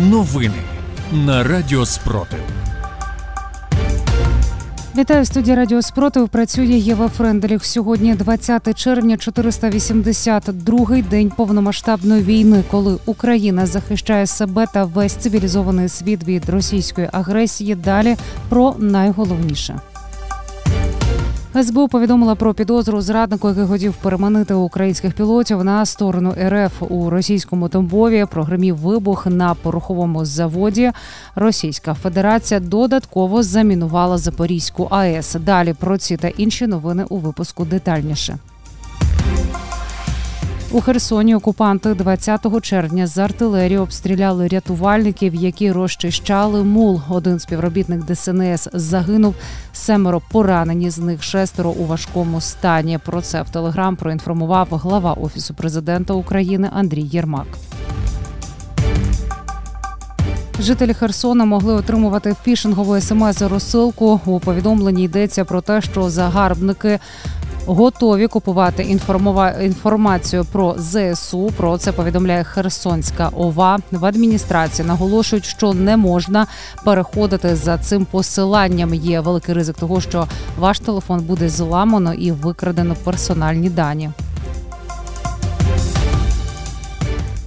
Новини на Радіо Спротив. Вітаю в студії Радіо Спротив. Працює Єва Френделіх. Сьогодні 20 червня, 482-й день повномасштабної війни, коли Україна захищає себе та весь цивілізований світ від російської агресії. Далі про найголовніше. СБУ повідомила про підозру зраднику, який хотів переманити українських пілотів на сторону РФ у російському Томбові. Прогримів вибух на пороховому заводі. Російська Федерація додатково замінувала Запорізьку АЕС. Далі про ці та інші новини у випуску детальніше. У Херсоні окупанти 20 червня з артилерії обстріляли рятувальників, які розчищали мул. Один співробітник ДСНС загинув. Семеро поранені, з них шестеро у важкому стані. Про це в телеграм проінформував глава офісу президента України Андрій Єрмак. Жителі Херсона могли отримувати фішингову смс-розсилку. У повідомленні йдеться про те, що загарбники готові купувати інформова... інформацію про ЗСУ. Про це повідомляє Херсонська ОВА. В адміністрації наголошують, що не можна переходити за цим посиланням. Є великий ризик того, що ваш телефон буде зламано і викрадено персональні дані.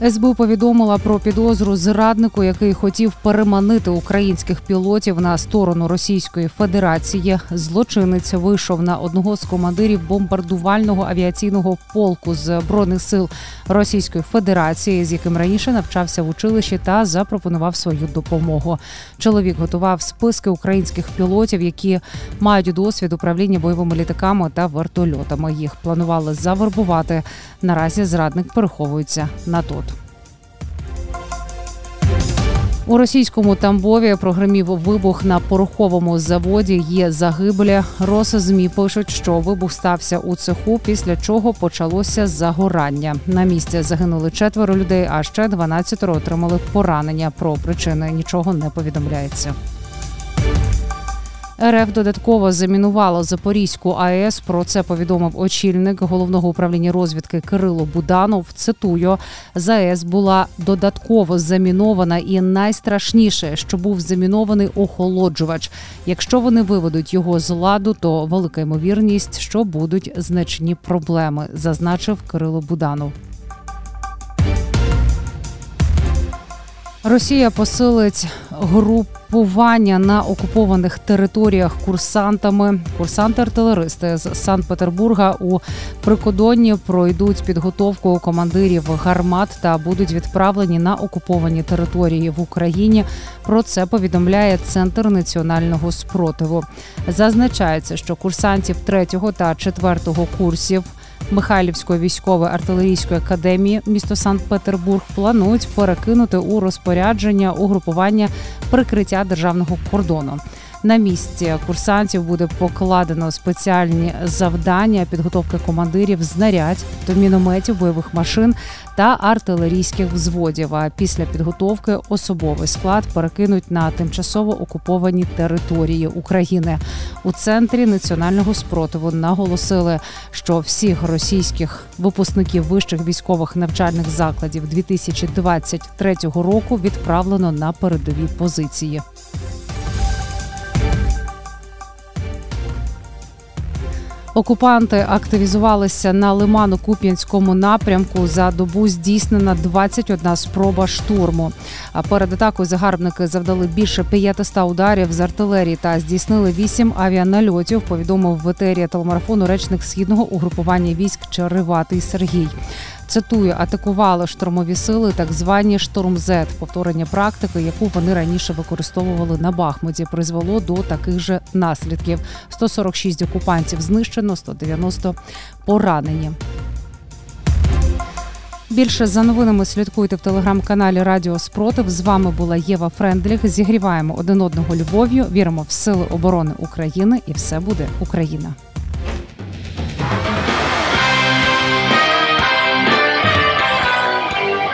СБУ повідомила про підозру зраднику, який хотів переманити українських пілотів на сторону Російської Федерації. Злочинець вийшов на одного з командирів бомбардувального авіаційного полку з збройних сил Російської Федерації, з яким раніше навчався в училищі та запропонував свою допомогу. Чоловік готував списки українських пілотів, які мають досвід управління бойовими літаками та вертольотами. Їх планували завербувати. Наразі зрадник переховується на тот. У російському Тамбові прогримів вибух на пороховому заводі. Є загиблі. Росзмі пишуть, що вибух стався у цеху, після чого почалося загорання. На місці загинули четверо людей, а ще 12 отримали поранення. Про причини нічого не повідомляється. РФ додатково замінувало Запорізьку АЕС. Про це повідомив очільник головного управління розвідки Кирило Буданов. Цитую ЗАЕС була додатково замінована, і найстрашніше, що був замінований охолоджувач. Якщо вони виведуть його з ладу, то велика ймовірність, що будуть значні проблеми, зазначив Кирило Буданов. Росія посилить групування на окупованих територіях курсантами. Курсанти-артилеристи з Санкт-Петербурга у прикордонні пройдуть підготовку командирів гармат та будуть відправлені на окуповані території в Україні. Про це повідомляє Центр національного спротиву. Зазначається, що курсантів третього та четвертого курсів. Михайлівської військової артилерійської академії місто Санкт-Петербург планують перекинути у розпорядження угрупування прикриття державного кордону. На місці курсантів буде покладено спеціальні завдання підготовки командирів знарядь до мінометів, бойових машин та артилерійських взводів. А після підготовки особовий склад перекинуть на тимчасово окуповані території України. У центрі національного спротиву наголосили, що всіх російських випускників вищих військових навчальних закладів 2023 року відправлено на передові позиції. Окупанти активізувалися на Лимано-Куп'янському напрямку. За добу здійснена 21 спроба штурму. А перед атакою загарбники завдали більше 500 ударів з артилерії та здійснили 8 авіанальотів. Повідомив в етері телемарафону речник східного угрупування військ Череватий Сергій. Цитую, атакували штурмові сили, так звані штурм З. Повторення практики, яку вони раніше використовували на Бахмуті, призвело до таких же наслідків: 146 окупантів знищено, 190 поранені. Більше за новинами слідкуйте в телеграм-каналі Радіо Спротив. З вами була Єва Френдліх. Зігріваємо один одного любов'ю. Віримо в сили оборони України, і все буде Україна.